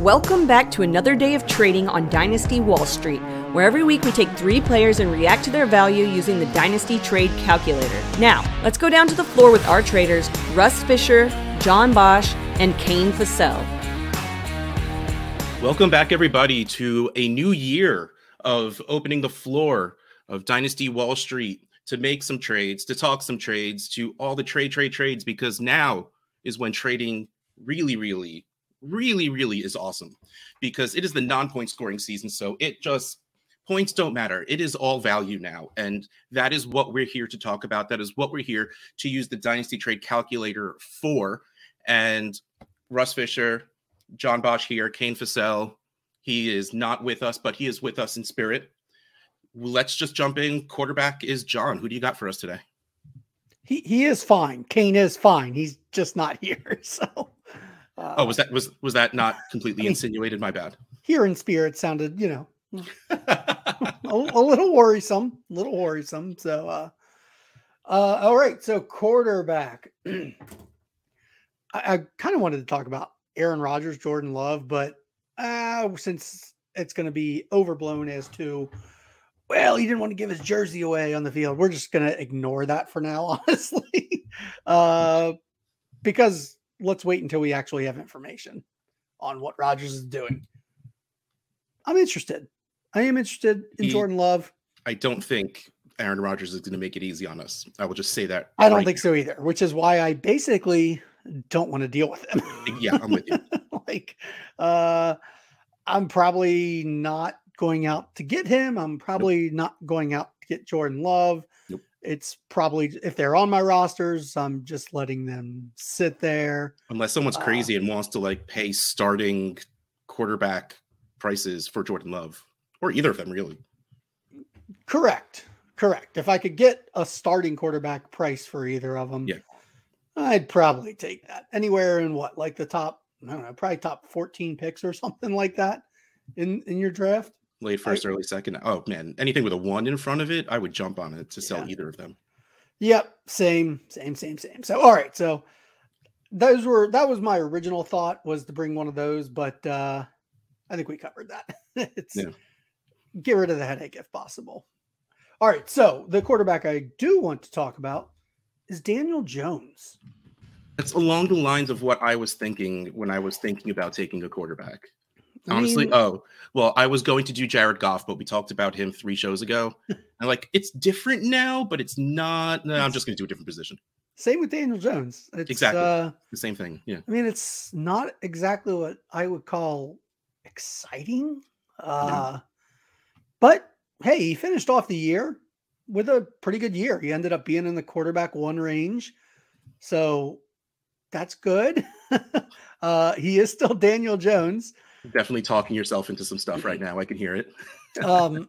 Welcome back to another day of trading on Dynasty Wall Street, where every week we take three players and react to their value using the Dynasty Trade Calculator. Now, let's go down to the floor with our traders Russ Fisher, John Bosch, and Kane Fassell. Welcome back, everybody, to a new year of opening the floor of Dynasty Wall Street to make some trades, to talk some trades, to all the trade, trade, trades, because now is when trading really, really really, really is awesome because it is the non point scoring season. So it just points don't matter. It is all value now. And that is what we're here to talk about. That is what we're here to use the Dynasty Trade Calculator for. And Russ Fisher, John Bosch here, Kane Fassell. He is not with us, but he is with us in spirit. Let's just jump in. Quarterback is John. Who do you got for us today? He he is fine. Kane is fine. He's just not here. So uh, oh, was that was was that not completely insinuated? My bad. Here in spirit sounded, you know, a, a, little worrisome, a little worrisome. So, uh, uh, all right. So quarterback. I, I kind of wanted to talk about Aaron Rodgers, Jordan Love, but uh, since it's going to be overblown as to, well, he didn't want to give his jersey away on the field. We're just going to ignore that for now, honestly, uh, because let's wait until we actually have information on what Rodgers is doing. I'm interested. I am interested in he, Jordan Love. I don't think Aaron Rodgers is going to make it easy on us. I will just say that. I don't right think now. so either, which is why I basically don't want to deal with him. yeah, I'm with you. like, uh, I'm probably not going out to get him. I'm probably nope. not going out to get Jordan Love. It's probably if they're on my rosters, I'm just letting them sit there. Unless someone's uh, crazy and wants to like pay starting quarterback prices for Jordan Love or either of them, really. Correct. Correct. If I could get a starting quarterback price for either of them, yeah, I'd probably take that anywhere in what, like the top, I don't know, probably top 14 picks or something like that in in your draft late first, I, early second. Oh man, anything with a one in front of it, I would jump on it to sell yeah. either of them. Yep, same, same, same, same. So all right, so those were that was my original thought was to bring one of those, but uh I think we covered that. it's yeah. get rid of the headache if possible. All right, so the quarterback I do want to talk about is Daniel Jones. It's along the lines of what I was thinking when I was thinking about taking a quarterback. Honestly, mean, oh well, I was going to do Jared Goff, but we talked about him three shows ago. and like it's different now, but it's not. No, I'm just going to do a different position. Same with Daniel Jones. It's, exactly uh, the same thing. Yeah. I mean, it's not exactly what I would call exciting. Uh, no. But hey, he finished off the year with a pretty good year. He ended up being in the quarterback one range, so that's good. uh, he is still Daniel Jones definitely talking yourself into some stuff right now. I can hear it. um,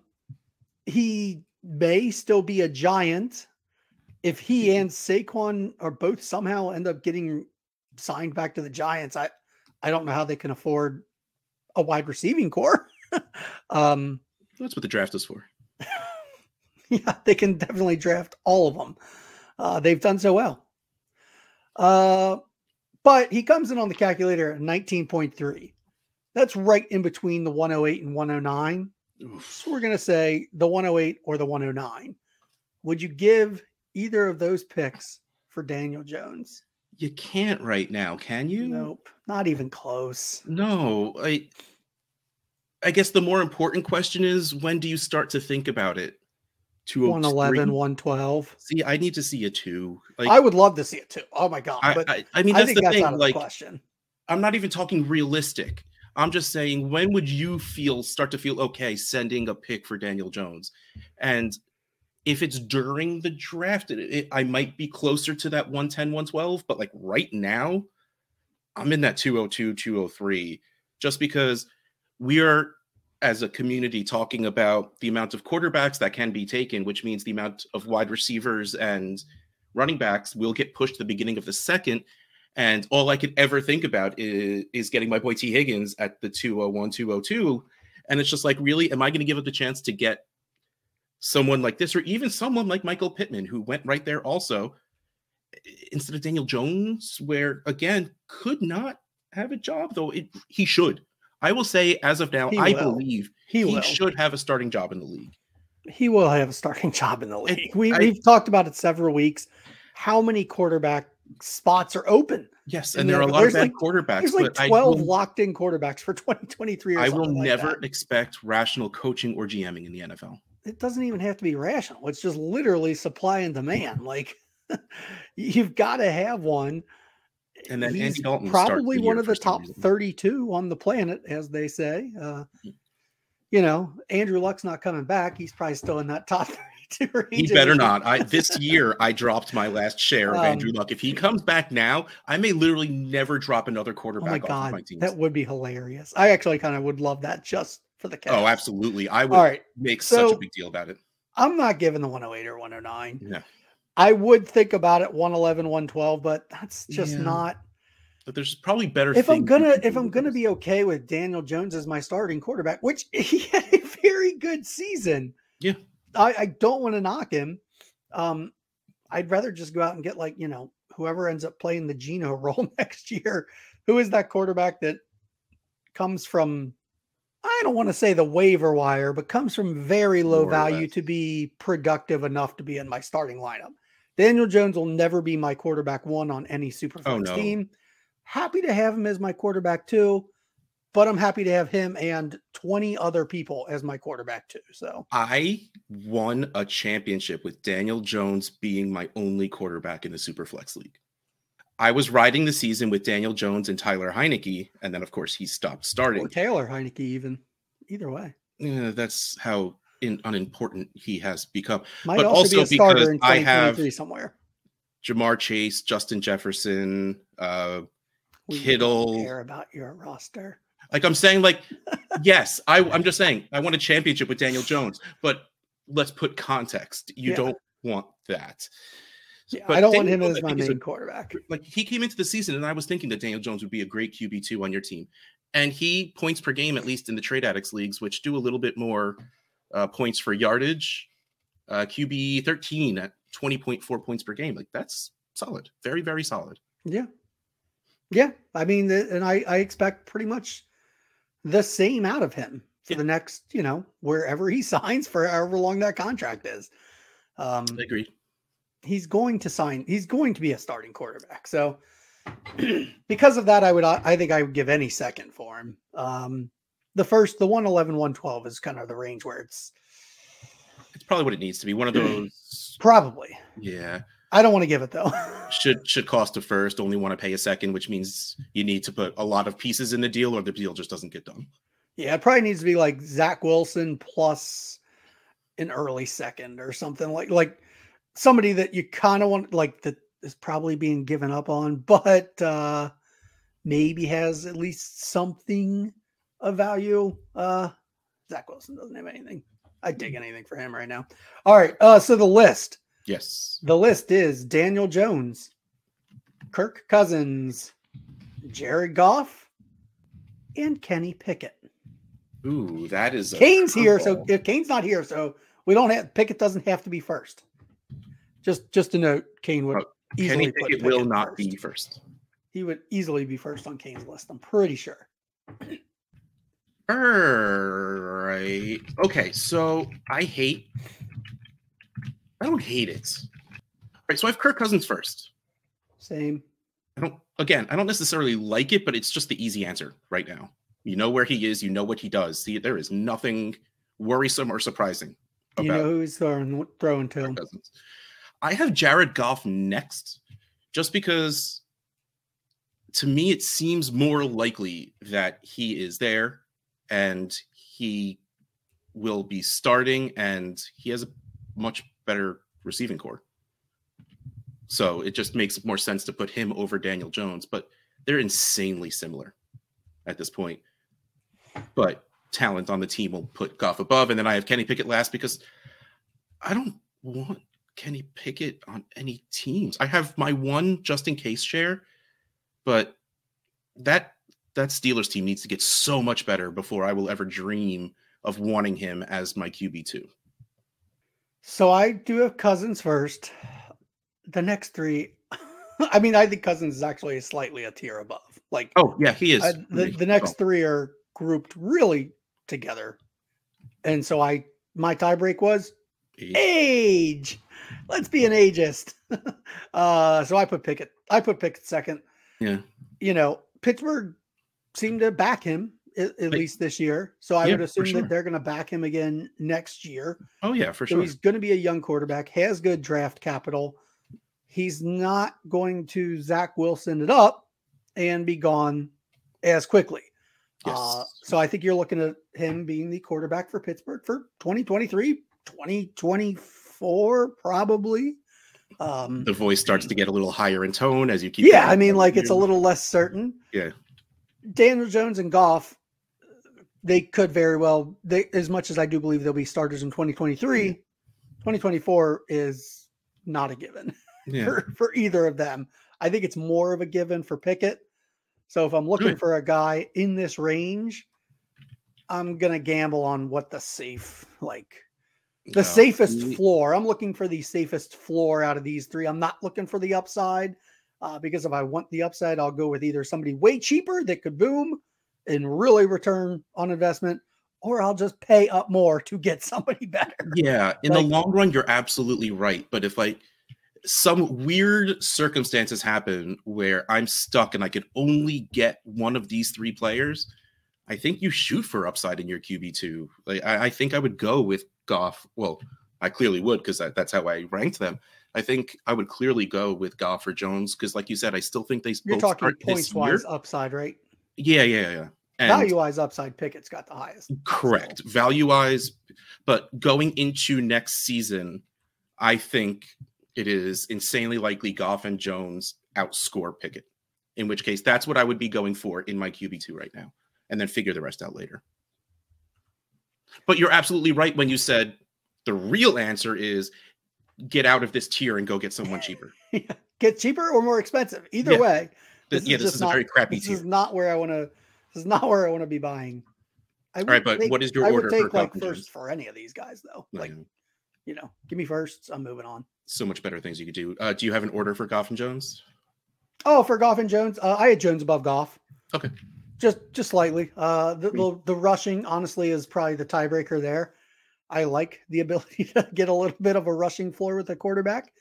he may still be a giant if he and Saquon are both somehow end up getting signed back to the Giants. I I don't know how they can afford a wide receiving corps. um, That's what the draft is for. yeah, they can definitely draft all of them. Uh, they've done so well. Uh, but he comes in on the calculator at 19.3. That's right in between the 108 and 109. So we're going to say the 108 or the 109. Would you give either of those picks for Daniel Jones? You can't right now, can you? Nope, not even close. No, I I guess the more important question is when do you start to think about it? 111, 112. See, I need to see a two. Like, I would love to see it too. Oh my god! But I, I, I mean, that's the that's thing. like, question. I'm not even talking realistic. I'm just saying, when would you feel start to feel okay sending a pick for Daniel Jones? And if it's during the draft, it, it, I might be closer to that 110, 112. But like right now, I'm in that 202, 203, just because we are as a community talking about the amount of quarterbacks that can be taken, which means the amount of wide receivers and running backs will get pushed to the beginning of the second. And all I could ever think about is, is getting my boy Tee Higgins at the 201, 202. And it's just like, really, am I going to give up the chance to get someone like this, or even someone like Michael Pittman, who went right there also, instead of Daniel Jones, where again, could not have a job, though it, he should. I will say, as of now, he I will. believe he, he should have a starting job in the league. He will have a starting job in the league. We, I, we've talked about it several weeks. How many quarterback spots are open? Yes, and, there are a lot of bad like, quarterbacks. There's like 12 will, locked in quarterbacks for 2023. I will like never that. expect rational coaching or GMing in the NFL. It doesn't even have to be rational. It's just literally supply and demand. Like you've got to have one. And then He's probably one of the top 32 on the planet, as they say. Uh, hmm. you know, Andrew Luck's not coming back. He's probably still in that top he better not. I this year I dropped my last share of um, Andrew Luck. If he comes back now, I may literally never drop another quarterback oh my God, my team. That would be hilarious. I actually kind of would love that just for the cash. Oh, absolutely. I would All right. make so, such a big deal about it. I'm not giving the 108 or 109. No. I would think about it 111, 112, but that's just yeah. not but there's probably better if I'm gonna if I'm gonna be okay with Daniel Jones as my starting quarterback, which he had a very good season. Yeah. I, I don't want to knock him. Um, I'd rather just go out and get like, you know, whoever ends up playing the Geno role next year. Who is that quarterback that comes from I don't want to say the waiver wire, but comes from very low More value to be productive enough to be in my starting lineup. Daniel Jones will never be my quarterback one on any super oh, no. team. Happy to have him as my quarterback two but I'm happy to have him and 20 other people as my quarterback too. So I won a championship with Daniel Jones being my only quarterback in the Superflex League. I was riding the season with Daniel Jones and Tyler Heinicke, and then of course he stopped starting. Or Taylor Heinicke, even either way. Yeah, that's how in, unimportant he has become. Might but also, also because I have somewhere. Ja'Marr Chase, Justin Jefferson, uh, we Kittle. Care about your roster. Like I'm saying, like, yes, I, I'm just saying I want a championship with Daniel Jones, but let's put context. You yeah. don't want that. Yeah, but I don't Daniel, want him as my main a, quarterback. Like he came into the season, and I was thinking that Daniel Jones would be a great QB two on your team, and he points per game at least in the trade addicts leagues, which do a little bit more uh, points for yardage. Uh, QB thirteen at twenty point four points per game, like that's solid, very very solid. Yeah, yeah. I mean, and I I expect pretty much the same out of him for yeah. the next, you know, wherever he signs for however long that contract is. Um, I agree. He's going to sign. He's going to be a starting quarterback. So because of that, I would. I think I would give any second for him. Um, the first, the 111, 112 is kind of the range where it's. It's probably what it needs to be. One of those. probably. Yeah. I don't want to give it though. should should cost a first, only want to pay a second, which means you need to put a lot of pieces in the deal, or the deal just doesn't get done. Yeah, it probably needs to be like Zach Wilson plus an early second or something like like somebody that you kind of want like that is probably being given up on, but uh maybe has at least something of value. Uh Zach Wilson doesn't have anything. I dig anything for him right now. All right. Uh so the list. Yes. The list is Daniel Jones, Kirk Cousins, Jared Goff, and Kenny Pickett. Ooh, that is Kane's here. So if Kane's not here, so we don't have Pickett doesn't have to be first. Just just a note, Kane would oh, easily Kenny Pickett, Pickett will not first. be first. He would easily be first on Kane's list. I'm pretty sure. All right. Okay, so I hate I don't hate it. All right, so I have Kirk Cousins first. Same. I don't. Again, I don't necessarily like it, but it's just the easy answer right now. You know where he is. You know what he does. See, there is nothing worrisome or surprising. you know who's throwing throwing to him. Cousins. I have Jared Goff next, just because to me it seems more likely that he is there and he will be starting, and he has a much better receiving corps. So it just makes more sense to put him over Daniel Jones, but they're insanely similar at this point. But talent on the team will put Goff above, and then I have Kenny Pickett last because I don't want Kenny Pickett on any teams. I have my one just in case share, but that that Steelers team needs to get so much better before I will ever dream of wanting him as my QB two. So I do have Cousins first. The next three, I mean, I think Cousins is actually slightly a tier above. Like, oh yeah, he is. I, the, the next three are grouped really together. And so I my tiebreak was age. age. Let's be an ageist. uh, so I put Pickett. I put Pickett second. Yeah. You know, Pittsburgh seemed to back him at, at least this year. So I yeah, would assume sure. that they're going to back him again next year. Oh yeah, for sure. so sure. He's going to be a young quarterback, has good draft capital. He's not going to Zach Wilson it up and be gone as quickly. Yes. Uh, so I think you're looking at him being the quarterback for Pittsburgh for 2023, 2024, probably. Um, the voice starts to get a little higher in tone as you keep. Yeah, I mean, like it's a little less certain. Yeah. Daniel Jones and Goff, they could very well. They as much as I do believe they'll be starters in 2023, 2024 is not a given yeah. for, for either of them. I think it's more of a given for Pickett. So if I'm looking Good. for a guy in this range, I'm gonna gamble on what the safe like the no. safest floor. I'm looking for the safest floor out of these three. I'm not looking for the upside uh, because if I want the upside, I'll go with either somebody way cheaper that could boom and really return on investment, or I'll just pay up more to get somebody better. Yeah, in like, the long run, you're absolutely right. But if like some weird circumstances happen where I'm stuck and I could only get one of these three players, I think you shoot for upside in your QB two. Like I, I think I would go with Goff. Well, I clearly would because that's how I ranked them. I think I would clearly go with Goff or Jones because, like you said, I still think they. You're talking points wise upside, right? Yeah, yeah, yeah. Value wise upside, Pickett's got the highest. Correct. Value wise, but going into next season, I think it is insanely likely Goff and Jones outscore Pickett. In which case, that's what I would be going for in my QB two right now, and then figure the rest out later. But you're absolutely right when you said the real answer is get out of this tier and go get someone cheaper. get cheaper or more expensive. Either yeah. way. This yeah, this is not, a very crappy this tier. This is not where I want to. This is not where I want to be buying. I All right, but take, what is your I order? I would take like first for any of these guys though. Like, you know, give me firsts. I'm moving on. So much better things you could do. Uh, do you have an order for Goff and Jones? Oh, for Goff and Jones, uh, I had Jones above Goff. Okay. Just just slightly. Uh, the, the, the rushing honestly is probably the tiebreaker there. I like the ability to get a little bit of a rushing floor with a quarterback.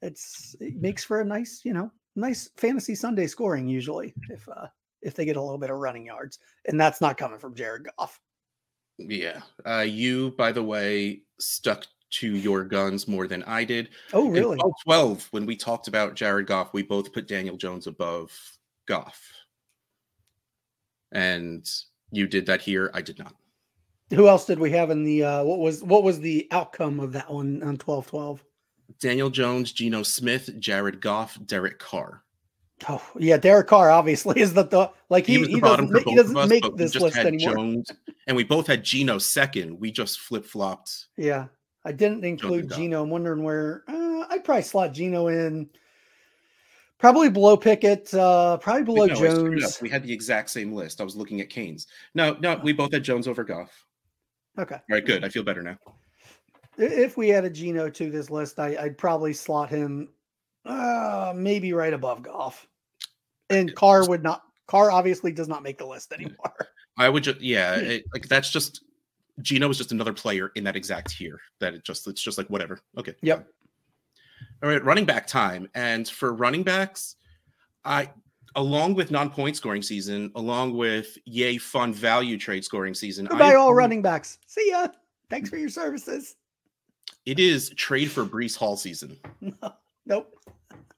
It's it makes for a nice, you know, nice fantasy Sunday scoring usually if uh if they get a little bit of running yards, and that's not coming from Jared Goff. Yeah, uh, you by the way stuck to your guns more than I did. Oh, really? 12, when we talked about Jared Goff, we both put Daniel Jones above Goff. And you did that here. I did not. Who else did we have in the uh what was what was the outcome of that one on 12 12? Daniel Jones, Geno Smith, Jared Goff, Derek Carr. Oh yeah, Derek Carr obviously is the, the like he, he, he doesn't, he doesn't us, make this list anymore. Jones, and we both had Geno second. We just flip flopped. Yeah, I didn't include Geno. I'm wondering where uh, I'd probably slot Geno in. Probably below Pickett, uh, probably below no, Jones. We had the exact same list. I was looking at Kane's. No, no, we both had Jones over Goff. Okay. All right, good. I feel better now. If we added Geno to this list, I, would probably slot him uh, maybe right above Goff. And Carr would not. Carr obviously does not make the list anymore. I would just, yeah, it, like that's just Geno is just another player in that exact tier. That it just it's just like whatever. Okay. Yep. All right, running back time, and for running backs, I along with non-point scoring season, along with yay fun value trade scoring season. Goodbye, all running backs. See ya. Thanks for your services. It is trade for Breece Hall season. No, nope.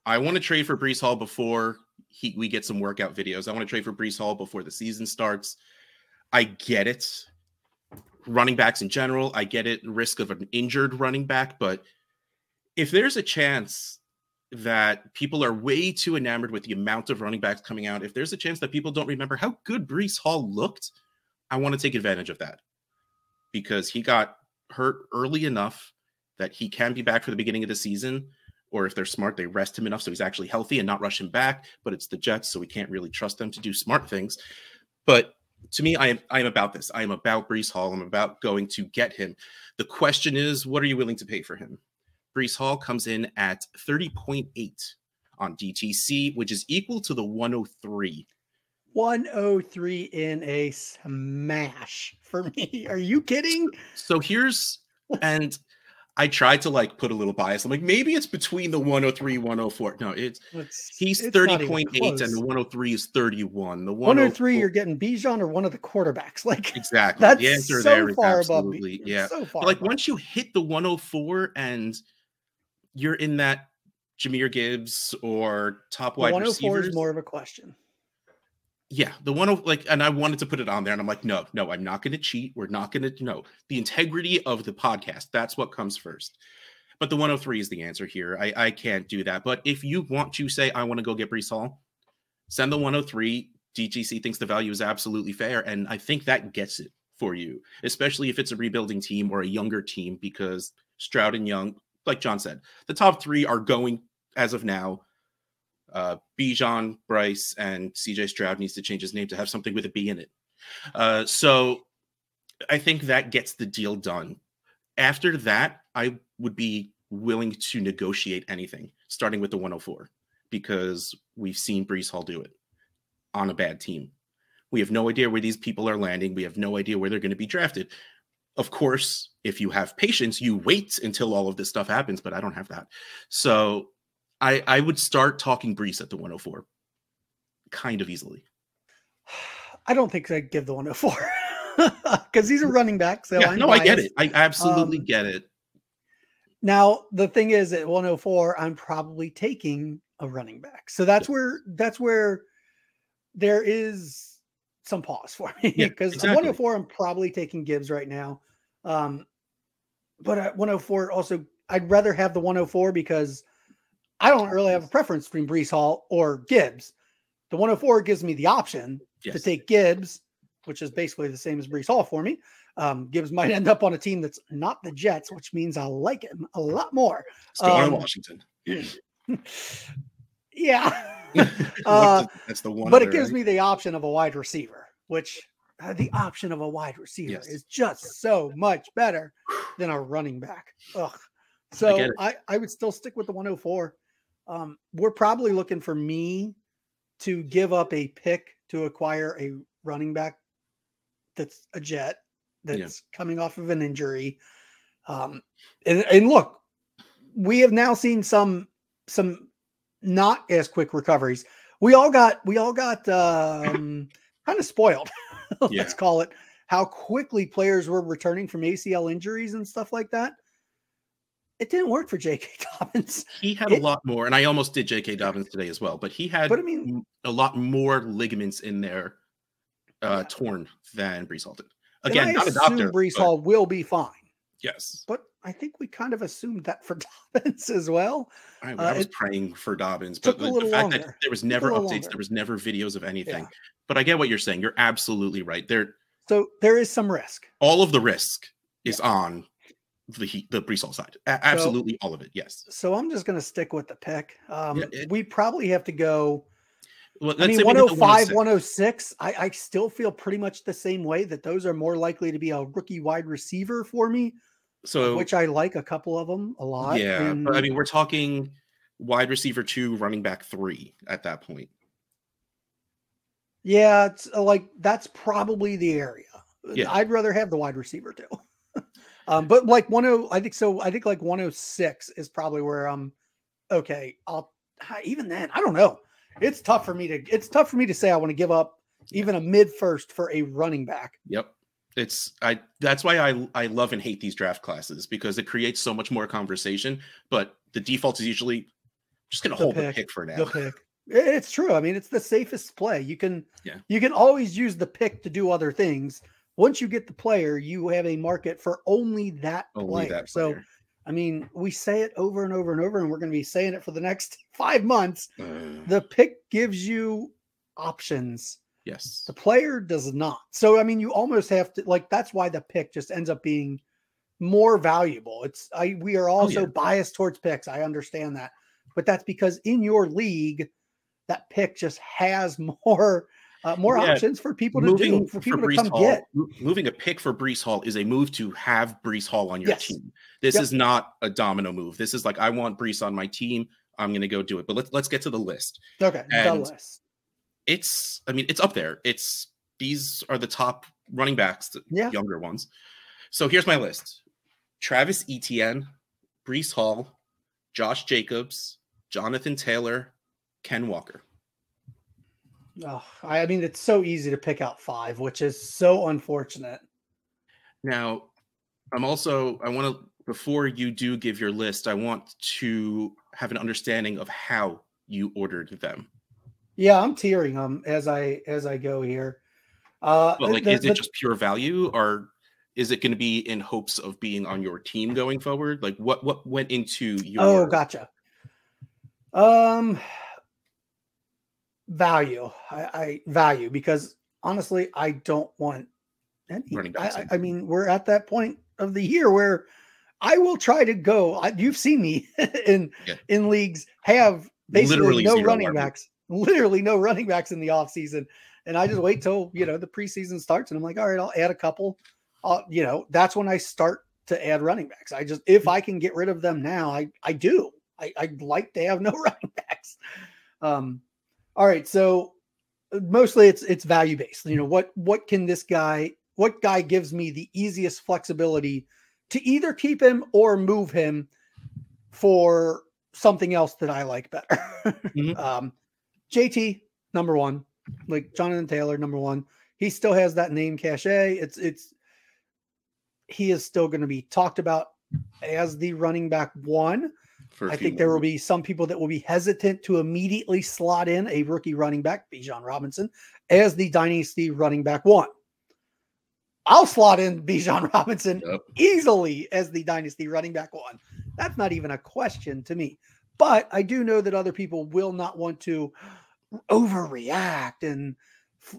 I want to trade for Breece Hall before he, we get some workout videos. I want to trade for Breece Hall before the season starts. I get it. Running backs in general, I get it. Risk of an injured running back, but if there's a chance that people are way too enamored with the amount of running backs coming out, if there's a chance that people don't remember how good Breece Hall looked, I want to take advantage of that because he got hurt early enough that he can be back for the beginning of the season. Or if they're smart, they rest him enough so he's actually healthy and not rush him back. But it's the Jets, so we can't really trust them to do smart things. But to me, I am I am about this. I am about Breece Hall. I'm about going to get him. The question is, what are you willing to pay for him? Breece Hall comes in at 30.8 on DTC, which is equal to the 103 103 in a smash for me. Are you kidding? So here's and I tried to like put a little bias. I'm like, maybe it's between the 103, 104. No, it's, it's he's 30.8 and the 103 is 31. The 103, you're getting Bijan or one of the quarterbacks. Like exactly. That's the answer so there is far absolutely. above Yeah. So far like once you hit the 104 and you're in that Jahmyr Gibbs or top wide 104 receivers, is more of a question. Yeah, the one like, and I wanted to put it on there, and I'm like, no, no, I'm not going to cheat. We're not going to, know, the integrity of the podcast. That's what comes first. But the 103 is the answer here. I, I can't do that. But if you want to say, I want to go get Breece Hall, send the 103. DTC thinks the value is absolutely fair. And I think that gets it for you, especially if it's a rebuilding team or a younger team, because Stroud and Young, like John said, the top three are going as of now uh, Bijan, Bryce, and CJ Stroud needs to change his name to have something with a B in it. Uh, so I think that gets the deal done. After that, I would be willing to negotiate anything, starting with the 104, because we've seen Breece Hall do it on a bad team. We have no idea where these people are landing. We have no idea where they're going to be drafted. Of course, if you have patience, you wait until all of this stuff happens, but I don't have that. So I I would start talking Breece at the 104 kind of easily. I don't think I'd give the 104 because he's a running back. So yeah, no, biased. I get it. I absolutely um, get it. Now the thing is, at 104, I'm probably taking a running back. So that's where that's where there is some pause for me because yeah, exactly. 104, I'm probably taking Gibbs right now. Um, but at 104, also I'd rather have the 104 because I don't really have a preference between Breece Hall or Gibbs. The 104 gives me the option yes. to take Gibbs, which is basically the same as Breece Hall for me. Um, Gibbs might end up on a team that's not the Jets, which means I like him a lot more. Still um, Washington. yeah. uh, that's the one. But it gives right? me the option of a wide receiver, which uh, the option of a wide receiver yes. is just so much better than a running back. Ugh. So I, I, I would still stick with the 104. Um, we're probably looking for me to give up a pick to acquire a running back that's a jet that's yeah. coming off of an injury. Um, and, and look, we have now seen some some not as quick recoveries. We all got we all got um, kind of spoiled. let's yeah. call it how quickly players were returning from ACL injuries and stuff like that it didn't work for J.K. Dobbins. He had it, a lot more, and I almost did J.K. Dobbins today as well. But he had, but I mean, a lot more ligaments in there uh, torn than Breece Hall did. Again, not a doctor. Breece but, Hall will be fine. Yes, but I think we kind of assumed that for Dobbins as well. I, I was praying for Dobbins, but the, the fact longer. that there was never updates, longer. there was never videos of anything. Yeah. But I get what you're saying. You're absolutely right. There. So there is some risk. All of the risk is yeah. on the heat, the Hall side. A- absolutely so, all of it. Yes. So I'm just going to stick with the pick. Um, yeah, it, we probably have to go. Well, I mean, 105, 106. I, I still feel pretty much the same way that those are more likely to be a rookie wide receiver for me. So, which I like a couple of them a lot. Yeah. And, but I mean, we're talking wide receiver two, running back three at that point. Yeah. It's uh, like that's probably the area. Yeah. I'd rather have the wide receiver too. Um, but like 10, I think so. I think like 106 is probably where I'm okay. I'll even then, I don't know. It's tough for me to it's tough for me to say I want to give up even a mid first for a running back. Yep. It's I that's why I I love and hate these draft classes because it creates so much more conversation, but the default is usually just gonna the hold pick, the pick for now. The pick. It's true. I mean, it's the safest play. You can yeah. you can always use the pick to do other things once you get the player, you have a market for only that only player. That player. So, I mean, we say it over and over and over, and we're going to be saying it for the next five months. Uh, the pick gives you options. Yes. The player does not. So, I mean, you almost have to like that's why the pick just ends up being more valuable. It's I we are also oh, yeah. biased towards picks. I understand that. But that's because in your league, that pick just has more uh, more yeah. options for people to moving do for people for to come Hall, get. Moving a pick for Breece Hall is a move to have Breece Hall on your yes. team. This yep. is not a domino move. This is like I want Breece on my team. I'm going to go do it. But let's let's get to the list. Okay, and the list. it's I mean it's up there. It's these are the top running backs, the yeah. younger ones. So here's my list: Travis Etienne, Breece Hall, Josh Jacobs, Jonathan Taylor, Ken Walker. Oh, I mean, it's so easy to pick out five, which is so unfortunate. Now, I'm also I want to before you do give your list, I want to have an understanding of how you ordered them. Yeah, I'm tearing them as I as I go here. Uh, well, like, the, is it the, just pure value, or is it going to be in hopes of being on your team going forward? Like, what what went into your? Oh, gotcha. Um, value. I, I value because honestly, I don't want any. I, I mean, we're at that point of the year where I will try to go. I, you've seen me in yeah. in leagues have basically literally no running backs, literally no running backs in the off season, and I just wait till you know the preseason starts, and I'm like, all right, I'll add a couple. Uh, you know, that's when I start to add running backs. I just if I can get rid of them now, I I do. I I'd like to have no running backs. Um, all right, so uh, mostly it's it's value based. You know what what can this guy what guy gives me the easiest flexibility to either keep him or move him for something else that I like better. mm-hmm. um, JT number one, like Jonathan Taylor number one. He still has that name cachet. It's it's he is still going to be talked about as the running back one. I think there will be some people that will be hesitant to immediately slot in a rookie running back, Bijan Robinson, as the dynasty running back one. I'll slot in Bijan Robinson yep. easily as the dynasty running back one. That's not even a question to me. But I do know that other people will not want to overreact and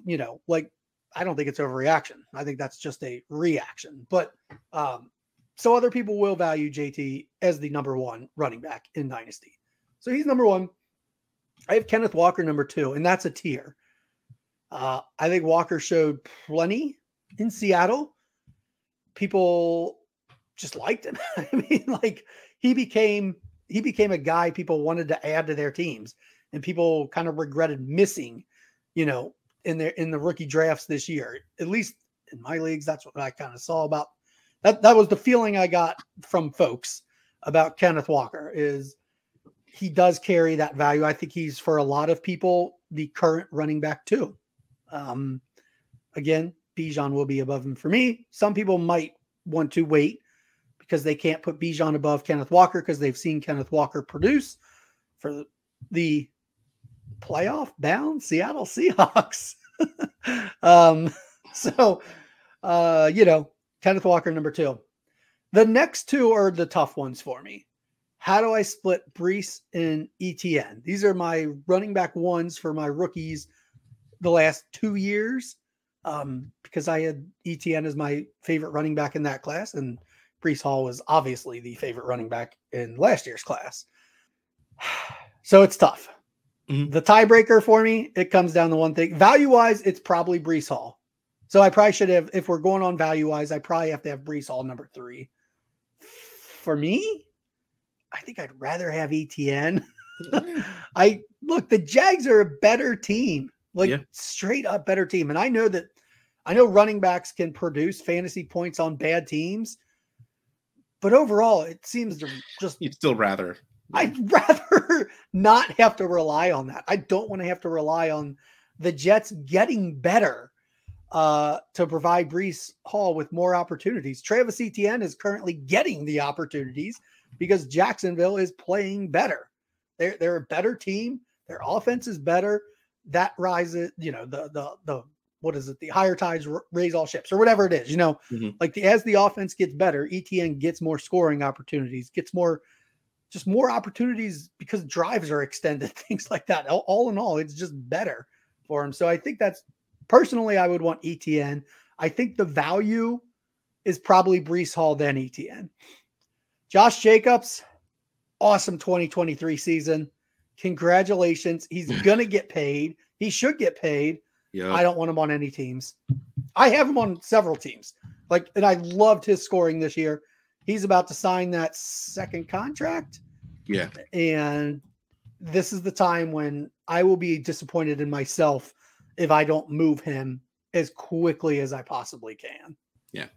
you know, like I don't think it's overreaction. I think that's just a reaction. But um so other people will value JT as the number one running back in Dynasty. So he's number one. I have Kenneth Walker number two, and that's a tier. Uh, I think Walker showed plenty in Seattle, people just liked him. I mean, like he became he became a guy people wanted to add to their teams, and people kind of regretted missing, you know, in their in the rookie drafts this year. At least in my leagues, that's what I kind of saw about that. That was the feeling I got from folks about Kenneth Walker is he does carry that value. I think he's for a lot of people the current running back too. Um, again, Bijan will be above him for me. Some people might want to wait because they can't put Bijan above Kenneth Walker because they've seen Kenneth Walker produce for the playoff bound Seattle Seahawks. um, so, uh, you know, Kenneth Walker number two. The next two are the tough ones for me. How do I split Breece and ETN? These are my running back ones for my rookies the last two years um, because I had ETN as my favorite running back in that class, and Breece Hall was obviously the favorite running back in last year's class. So it's tough. Mm-hmm. The tiebreaker for me, it comes down to one thing. Value wise, it's probably Breece Hall. So I probably should have, if we're going on value wise, I probably have to have Breece all number three. For me, I think I'd rather have ETN. I look, the Jags are a better team like yeah. straight up better team. And I know that I know running backs can produce fantasy points on bad teams, but overall, it seems to just you'd still rather. I'd rather not have to rely on that. I don't want to have to rely on the Jets getting better uh, to provide Breece Hall with more opportunities. Travis Etienne is currently getting the opportunities because Jacksonville is playing better. They're, they're a better team. Their offense is better that rises, you know, the the the what is it? The higher tides raise all ships, or whatever it is. You know, mm-hmm. like the, as the offense gets better, ETN gets more scoring opportunities, gets more, just more opportunities because drives are extended, things like that. All, all in all, it's just better for him. So I think that's personally, I would want ETN. I think the value is probably Breece Hall then ETN. Josh Jacobs, awesome 2023 season. Congratulations. He's going to get paid. He should get paid. Yeah. I don't want him on any teams. I have him on several teams. Like, and I loved his scoring this year. He's about to sign that second contract. Yeah. And this is the time when I will be disappointed in myself if I don't move him as quickly as I possibly can. Yeah.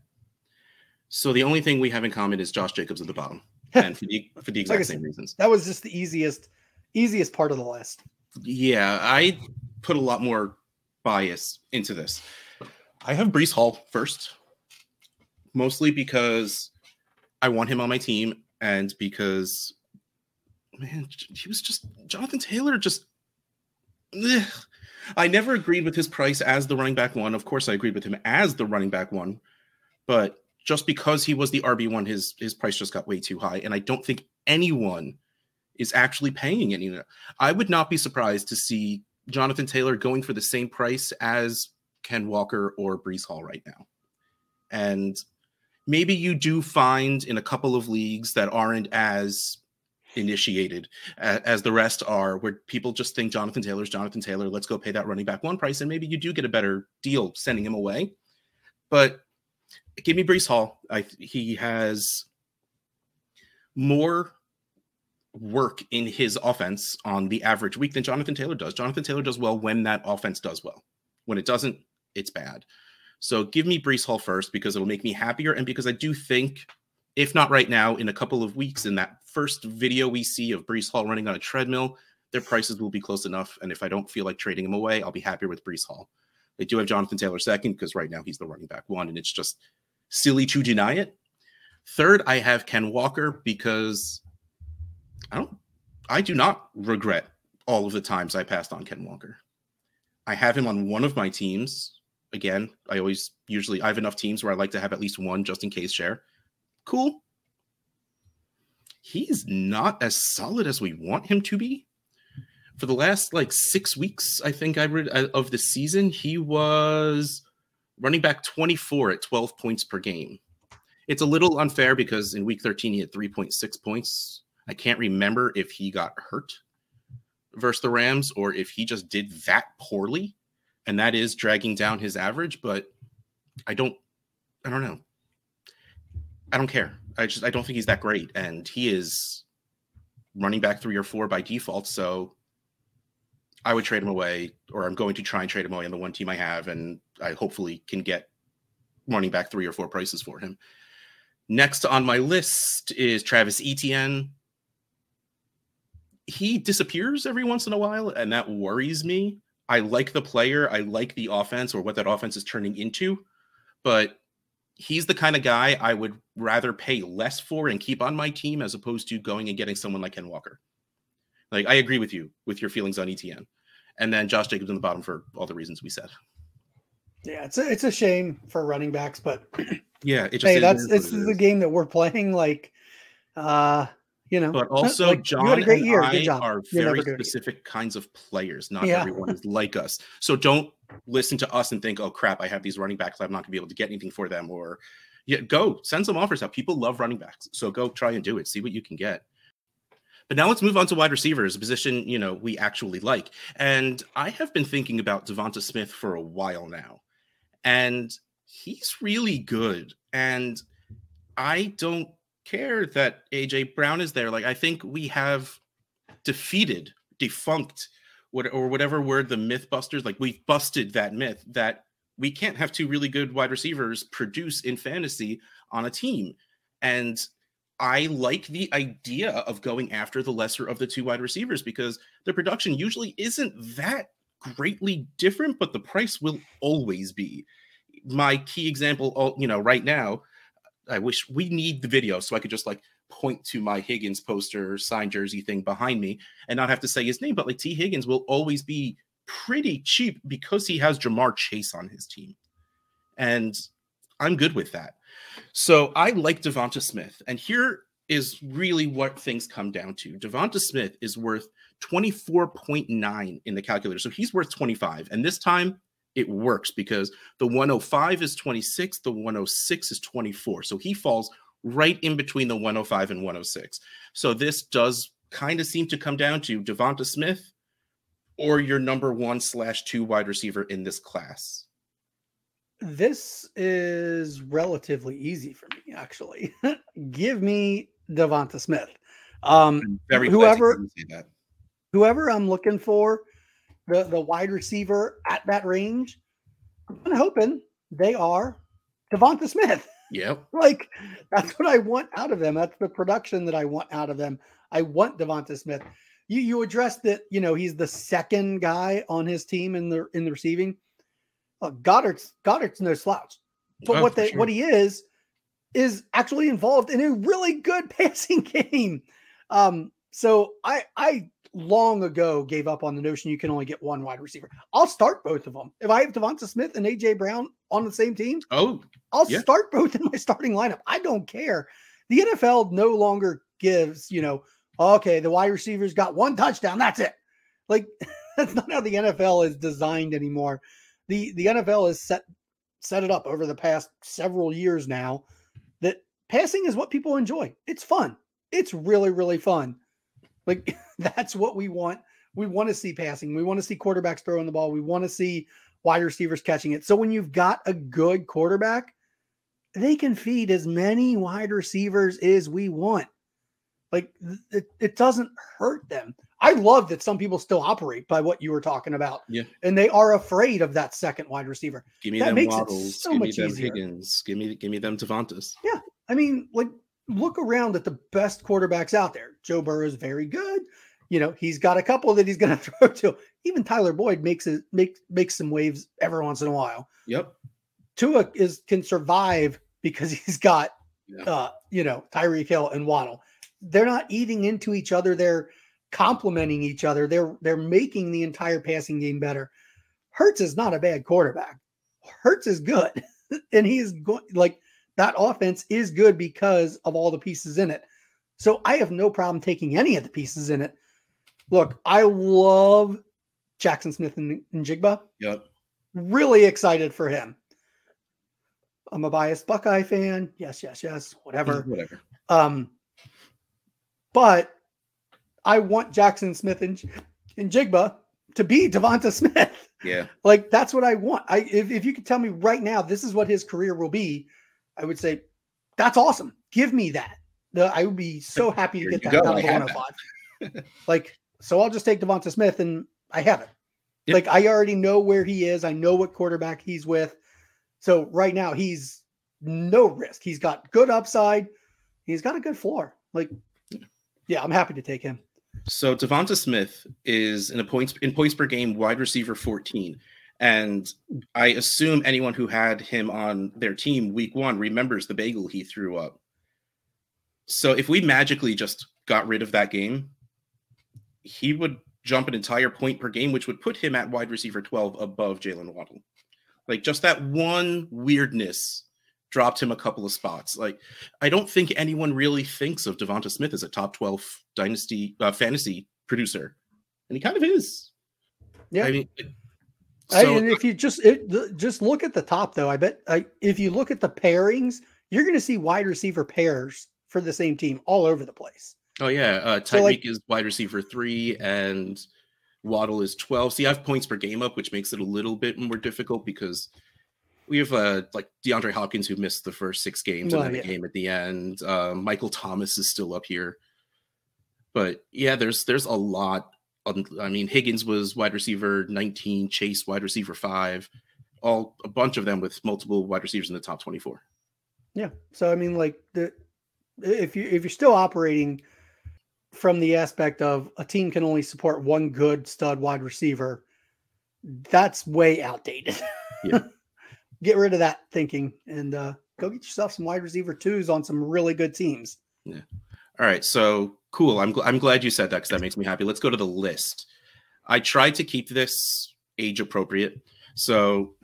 So the only thing we have in common is Josh Jacobs at the bottom, and for the for the exact like same said, reasons. That was just the easiest easiest part of the list. Yeah, I put a lot more bias into this. I have Breece Hall first, mostly because I want him on my team and because man, he was just Jonathan Taylor just ugh. I never agreed with his price as the running back one. Of course, I agreed with him as the running back one, but just because he was the RB one, his his price just got way too high, and I don't think anyone is actually paying any. I would not be surprised to see Jonathan Taylor going for the same price as Ken Walker or Breece Hall right now, and maybe you do find in a couple of leagues that aren't as initiated as the rest are, where people just think Jonathan Taylor's Jonathan Taylor. Let's go pay that running back one price, and maybe you do get a better deal sending him away. But give me Breece Hall. I, he has more work in his offense on the average week than Jonathan Taylor does. Jonathan Taylor does well when that offense does well. When it doesn't, it's bad. So give me Breece Hall first because it'll make me happier. And because I do think, if not right now, in a couple of weeks, in that first video we see of Breece Hall running on a treadmill, their prices will be close enough. And if I don't feel like trading him away, I'll be happier with Breece Hall. They do have Jonathan Taylor second because right now he's the running back one, and it's just silly to deny it. Third, I have Ken Walker because I don't I do not regret all of the times I passed on Ken Walker. I have him on one of my teams again, I always usually I have enough teams where I like to have at least one just in case share. Cool. He's not as solid as we want him to be. For the last like six weeks, I think I read uh, of the season, he was running back 24 at 12 points per game. It's a little unfair because in week 13 he had 3.6 points. I can't remember if he got hurt versus the Rams or if he just did that poorly and that is dragging down his average. But I don't, I don't know. I don't care. I just I don't think he's that great, and he is running back three or four by default. So I would trade him away, or I'm going to try and trade him away on the one team I have, and I hopefully can get running back three or four prices for him. Next on my list is Travis Etienne. He disappears every once in a while, and that worries me. I like the player, I like the offense or what that offense is turning into, but he's the kind of guy I would rather pay less for and keep on my team as opposed to going and getting someone like Ken Walker. Like I agree with you with your feelings on ETN. And then Josh Jacobs in the bottom for all the reasons we said. Yeah, it's a, it's a shame for running backs, but yeah, it just hey, that's this is the game that we're playing. Like, uh, you know. But also, like, John had a great year. I are very specific kinds of players. Not yeah. everyone is like us. So don't listen to us and think, "Oh crap, I have these running backs. I'm not going to be able to get anything for them." Or, yeah, go send some offers out. People love running backs, so go try and do it. See what you can get. But now let's move on to wide receivers, a position you know we actually like. And I have been thinking about Devonta Smith for a while now, and he's really good. And I don't care that AJ Brown is there. Like I think we have defeated, defunct, what or whatever word the mythbusters like we've busted that myth that we can't have two really good wide receivers produce in fantasy on a team. And I like the idea of going after the lesser of the two wide receivers because the production usually isn't that greatly different, but the price will always be. My key example, you know, right now, I wish we need the video so I could just like point to my Higgins poster signed jersey thing behind me and not have to say his name. But like Tee Higgins will always be pretty cheap because he has Ja'Marr Chase on his team. And I'm good with that. So I like Devonta Smith. And here is really what things come down to. Devonta Smith is worth 24.9 in the calculator. So he's worth 25. And this time it works because the 105 is 26, the 106 is 24. So he falls right in between the 105 and 106. So this does kind of seem to come down to Devonta Smith or your number one slash two wide receiver in this class. This is relatively easy for me, actually. Give me Devonta Smith. Um, whoever, whoever I'm looking for the, the wide receiver at that range, I'm hoping they are Devonta Smith. Yep. like that's what I want out of them. That's the production that I want out of them. I want Devonta Smith. You you addressed that, you know, he's the second guy on his team in the in the receiving. Look, Goddard's Goedert's no slouch. But oh, what they sure. what he is is actually involved in a really good passing game. Um, so I I long ago gave up on the notion you can only get one wide receiver. I'll start both of them. If I have Devonta Smith and AJ Brown on the same team, oh, I'll yeah. start both in my starting lineup. I don't care. The NFL no longer gives, you know, okay, the wide receivers got one touchdown. That's it. Like that's not how the NFL is designed anymore. The the NFL has set set it up over the past several years now that passing is what people enjoy. It's fun. It's really really fun. Like that's what we want. We want to see passing. We want to see quarterbacks throwing the ball. We want to see wide receivers catching it. So when you've got a good quarterback, they can feed as many wide receivers as we want. Like it, it doesn't hurt them. I love that some people still operate by what you were talking about. Yeah. And they are afraid of that second wide receiver. Give me that them makes Waddles. so give much me them easier. Higgins. Give me give me them Devontas. Yeah. I mean, like look around at the best quarterbacks out there. Joe Burrow is very good. You know, he's got a couple that he's going to throw to. Even Tyler Boyd makes it make makes some waves every once in a while. Yep. Tua is can survive because he's got yeah. uh, you know, Tyreek Hill and Waddle. They're not eating into each other. They're complementing each other. They're they're making the entire passing game better. Hurts is not a bad quarterback. Hurts is good. and he's going like that offense is good because of all the pieces in it. So I have no problem taking any of the pieces in it. Look, I love Jaxon Smith and, and Jigba. Yep. Really excited for him. I'm a biased Buckeye fan. Yes, yes, yes. Whatever. Whatever. Um, but I want Jaxon Smith and, and Jigba to be Devonta Smith. Yeah. Like that's what I want. I if, if you could tell me right now this is what his career will be, I would say, that's awesome. Give me that. The, I would be so happy to get that go. down to 105. like, so I'll just take Devonta Smith and I have it. Yep. Like, I already know where he is. I know what quarterback he's with. So right now, he's no risk. He's got good upside. He's got a good floor. Like, yeah, I'm happy to take him. So Devonta Smith is in a points in points per game wide receiver 14. And I assume anyone who had him on their team week one remembers the bagel he threw up. So if we magically just got rid of that game, he would jump an entire point per game, which would put him at wide receiver 12 above Jaylen Waddle. Like just that one weirdness dropped him a couple of spots. Like I don't think anyone really thinks of Devonta Smith as a top 12 dynasty uh, fantasy producer. And he kind of is. Yeah. I mean, so, I, and if you just it, just look at the top, though, I bet I, if you look at the pairings, you're going to see wide receiver pairs for the same team all over the place. Oh yeah, uh, Tyreek so like, is wide receiver three, and Waddle is twelve. See, I have points per game up, which makes it a little bit more difficult because we have uh, like DeAndre Hopkins who missed the first six games well, and then yeah. a game at the end. Uh, Michael Thomas is still up here, but yeah, there's there's a lot I mean, Higgins was wide receiver 19, Chase wide receiver five, all a bunch of them with multiple wide receivers in the top 24. Yeah. So I mean, like the if you if you're still operating from the aspect of a team can only support one good stud wide receiver, that's way outdated. Yeah. get rid of that thinking and uh, go get yourself some wide receiver twos on some really good teams. Yeah. All right. So cool. I'm, gl- I'm glad you said that because that makes me happy. Let's go to the list. I tried to keep this age appropriate. So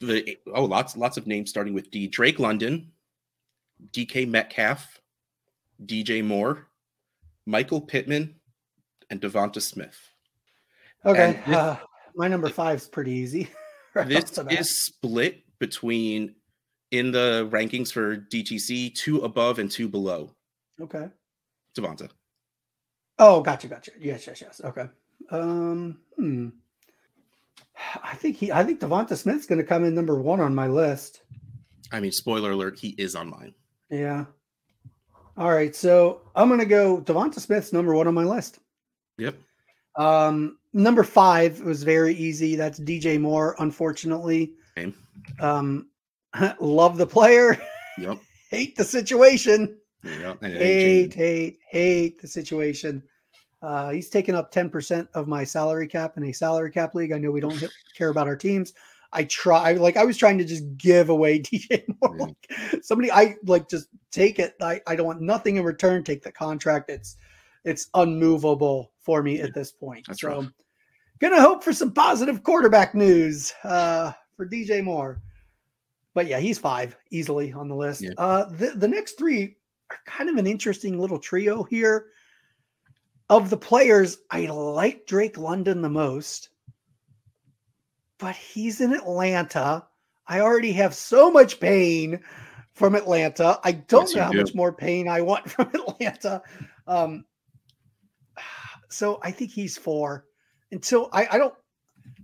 the oh lots lots of names starting with D. Drake London, DK Metcalf, DJ Moore, Michael Pittman, and Devonta Smith. Okay. This, uh, my number five is pretty easy. right this is split between in the rankings for DTC two above and two below. Okay. Devonta. Oh, gotcha, gotcha. Yes, yes, yes. Okay. Um, hmm. I think he. I think Devonta Smith's going to come in number one on my list. I mean, spoiler alert: he is on mine. Yeah. All right, so I'm going to go. Devonta Smith's number one on my list. Yep. Um, number five was very easy. That's DJ Moore. Unfortunately, okay. um, love the player. Yep. hate the situation. Yep. Hate, hate, hate the situation. Uh, he's taken up 10% of my salary cap in a salary cap league. I know we don't care about our teams. I try, like, I was trying to just give away DJ Moore. Yeah. Like, somebody, I like, just take it. I, I don't want nothing in return. Take the contract. It's, it's unmovable for me at this point. That's so, rough. gonna hope for some positive quarterback news uh, for DJ Moore. But yeah, he's five easily on the list. Yeah. Uh, the the next three are kind of an interesting little trio here. Of the players, I like Drake London the most, but he's in Atlanta. I already have so much pain from Atlanta. I don't Yes, know how do. much more pain I want from Atlanta. Um, so I think he's four. Until I, I don't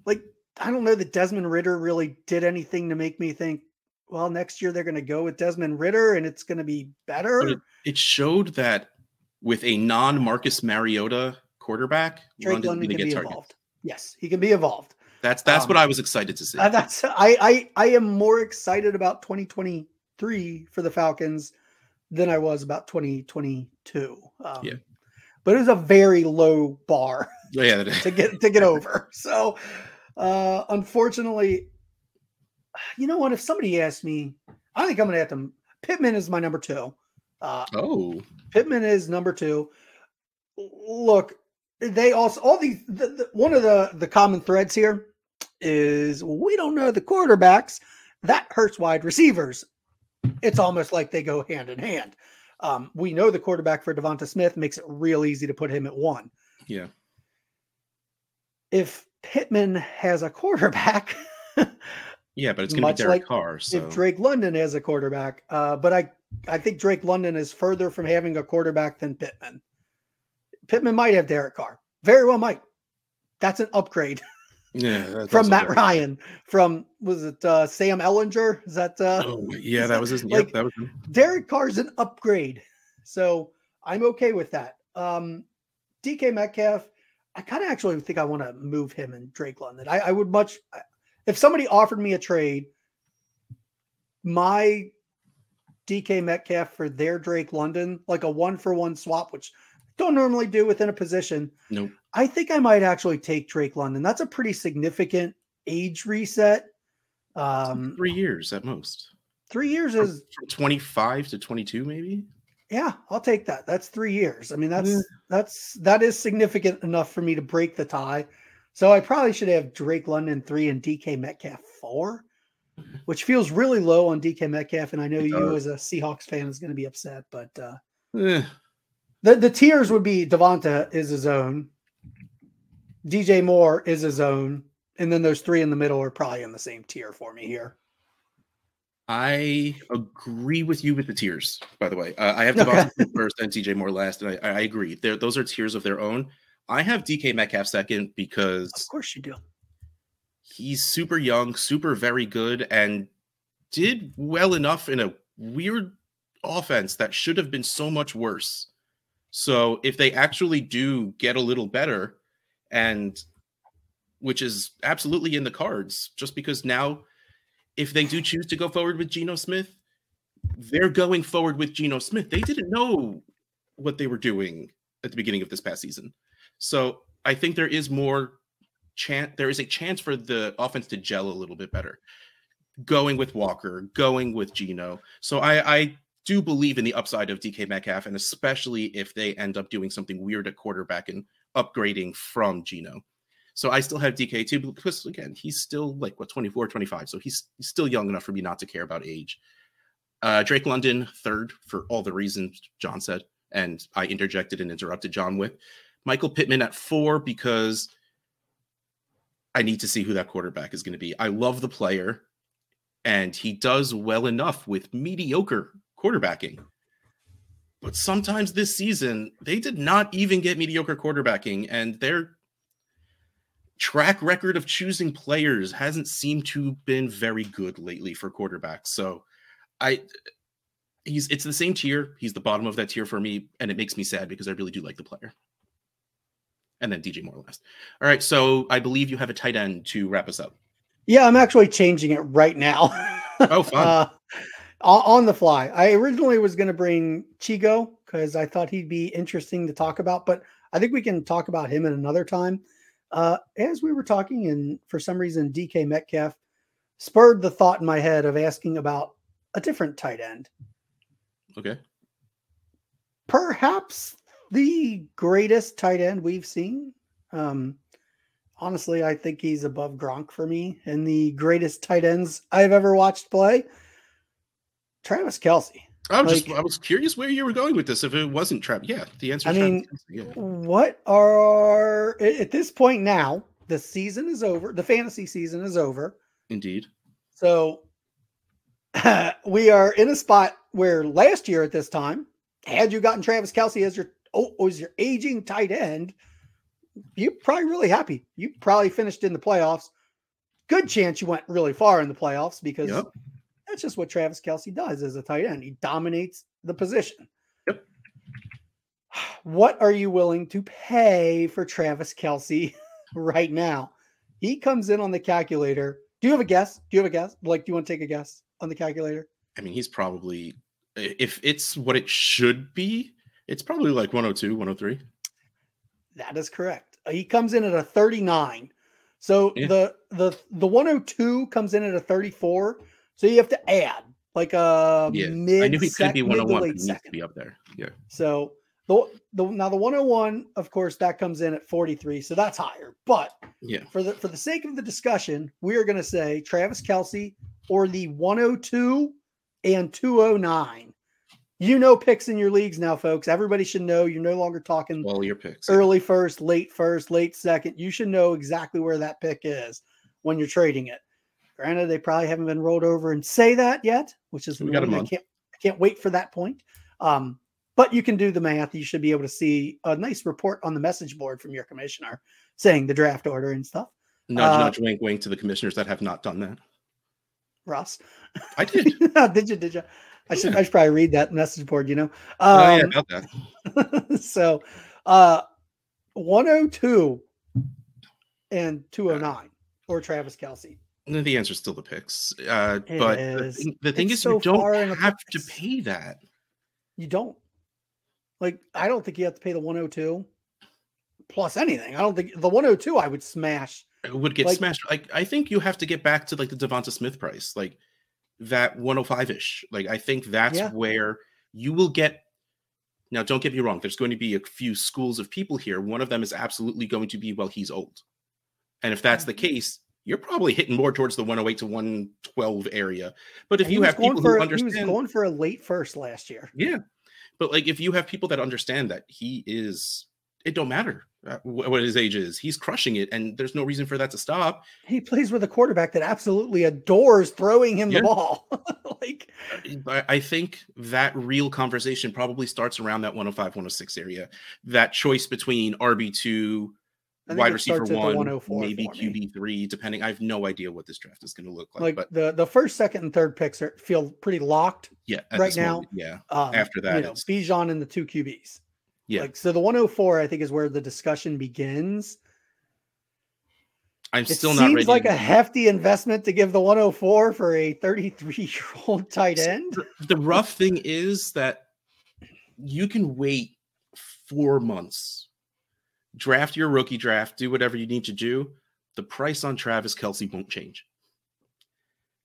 like I don't know that Desmond Ridder really did anything to make me think, well, next year they're going to go with Desmond Ridder and it's going to be better. It, it showed that with a non Marcus Mariota quarterback, Drake London gonna can be involved. Yes, he can be involved. That's that's what Um, I was excited to see. That's I, I I am more excited about 2023 for the Falcons than I was about 2022. Um, Yeah. but it was a very low bar yeah, to get to get over. So, uh, unfortunately, you know what? If somebody asked me, I think I'm going to have to. Pittman is my number two. Uh, oh, Pittman is number two. Look, they also all these. The, the, one of the the common threads here is we don't know the quarterbacks. That hurts wide receivers. It's almost like they go hand in hand. Um, we know the quarterback for Devonta Smith makes it real easy to put him at one. yeah. If Pittman has a quarterback, Yeah, but it's going to be Derek like Carr. So if Drake London has a quarterback, uh, but I I think Drake London is further from having a quarterback than Pittman. Pittman might have Derek Carr, very well might. That's an upgrade yeah, that's from Matt. Ryan. From was it uh, Sam Ehlinger? Is that uh, Oh, yeah, that that- was his. like- yep, that was him. Derek Carr's an upgrade, so I'm okay with that. Um, DK Metcalf, I kind of actually think I want to move him and Drake London. I, I would much if somebody offered me a trade, my DK Metcalf for their Drake London, like a one for one swap, which don't normally do within a position. Nope. I think I might actually take Drake London. That's a pretty significant age reset. Um, Three years at most. three years From, is from 25 to 22, maybe. Yeah, I'll take that. That's three years. I mean, that's Yeah. that's that is significant enough for me to break the tie. So I probably should have Drake London three and DK Metcalf four, which feels really low on DK Metcalf. And I know It you does. as a Seahawks fan is going to be upset, but uh, Eh, the the tiers would be Devonta is his own, DJ Moore is his own, and then those three in the middle are probably in the same tier for me here. I agree with you with the tiers. By the way, uh, I have Okay. Devontae first and DJ Moore last, and I, I agree. They're, those are tiers of their own. I have DK Metcalf second because Of course you do. he's super young, super very good, and did well enough in a weird offense that should have been so much worse. So if they actually do get a little better, and which is absolutely in the cards, just because now, if they do choose to go forward with Geno Smith, they're going forward with Geno Smith. They didn't know what they were doing at the beginning of this past season. So I think there is more chance there is a chance for the offense to gel a little bit better. Going with Walker, going with Geno. So I, I do believe in the upside of DK Metcalf, and especially if they end up doing something weird at quarterback and upgrading from Geno. So I still have DK too, because again, he's still like what 24, 25. So he's, he's still young enough for me not to care about age. Uh, Drake London, third, for all the reasons John said, and I interjected and interrupted John with. Michael Pittman at four because I need to see who that quarterback is going to be. I love the player, and he does well enough with mediocre quarterbacking. But sometimes this season, they did not even get mediocre quarterbacking, and their track record of choosing players hasn't seemed to been very good lately for quarterbacks. So I he's it's the same tier. He's the bottom of that tier for me, and it makes me sad because I really do like the player. and then DJ Moore last. All right, so I believe you have a tight end to wrap us up. Yeah, I'm actually changing it right now. Oh, fun. uh, on the fly. I originally was going to bring Chigo because I thought he'd be interesting to talk about, but I think we can talk about him at another time. Uh, as we were talking, and for some reason, DK Metcalf spurred the thought in my head of asking about a different tight end. Okay. Perhaps the greatest tight end we've seen. Um, honestly, I think he's above Gronk for me and the greatest tight ends I've ever watched play. Travis Kelce. I was like, just I was curious where you were going with this. If it wasn't Travis, yeah, the answer. I mean, yeah. what are at this point now? The season is over. The fantasy season is over. Indeed. So we are in a spot where last year at this time, had you gotten Travis Kelce as your oh, was your aging tight end, you're probably really happy. You probably finished in the playoffs. Good chance you went really far in the playoffs because yep. That's just what Travis Kelce does as a tight end. He dominates the position. Yep. What are you willing to pay for Travis Kelce right now? He comes in on the calculator. Do you have a guess? Do you have a guess? Like, do you want to take a guess on the calculator? I mean, he's probably, if it's what it should be, it's probably like 102, 103. That is correct. Uh, he comes in at a 39. So yeah. the the the 102 comes in at a 34. So you have to add like a yeah. mid. I knew he could be 101. He needs to be up there. Yeah. So the, the now the 101, of course, that comes in at 43. So that's higher. But yeah, for the for the sake of the discussion, we are going to say Travis Kelce or the 102 and 209 you know picks in your leagues now, folks. Everybody should know you're no longer talking all your picks. Early first, late first, late second. You should know exactly where that pick is when you're trading it. Granted, they probably haven't been rolled over and say that yet, which is we got a month. I can't I can't wait for that point. Um, but you can do the math. You should be able to see a nice report on the message board from your commissioner saying the draft order and stuff. Nudge, uh, nudge, wink, wink to the commissioners that have not done that. Ross, I did. did you? Did you? I should I should probably read that message board, you know. Um, oh yeah, um, about that. so uh 102 and 209 or Travis Kelce. The answer is still the picks. Uh, but the, the, thing it's is, so you don't have to pay that. You don't. Like, I don't think you have to pay the 102 plus anything. I don't think the 102 I would smash. It would get like, smashed. Like, I think you have to get back to like the Devonta Smith price. Like, that 105 ish. Like I think that's yeah. where you will get. Now, don't get me wrong. There's going to be a few schools of people here. One of them is absolutely going to be, well, he's old, and if that's the mm-hmm. case, you're probably hitting more towards the 108 to 112 area. But if and you have people for, who understand, he was going for a late first last year. Yeah, but like if you have people that understand that he is, it don't matter uh, what his age is. He's crushing it, and there's no reason for that to stop. He plays with a quarterback that absolutely adores throwing him yeah. the ball. like, uh, I think that real conversation probably starts around that 105, 106 area. That choice between RB two, wide receiver one, oh maybe QB three, depending. I have no idea what this draft is going to look like. Like but the the first, second, and third picks are, feel pretty locked. Yeah, right now. Moment, yeah. Um, After that, you know, Bijan and the two QBs. Yeah. Like so the 104 I think is where the discussion begins. I'm it still not ready. It seems like a hefty investment to give the 104 for a 33 year old tight end. The rough thing is that you can wait four months, draft your rookie draft, do whatever you need to do. The price on Travis Kelce won't change.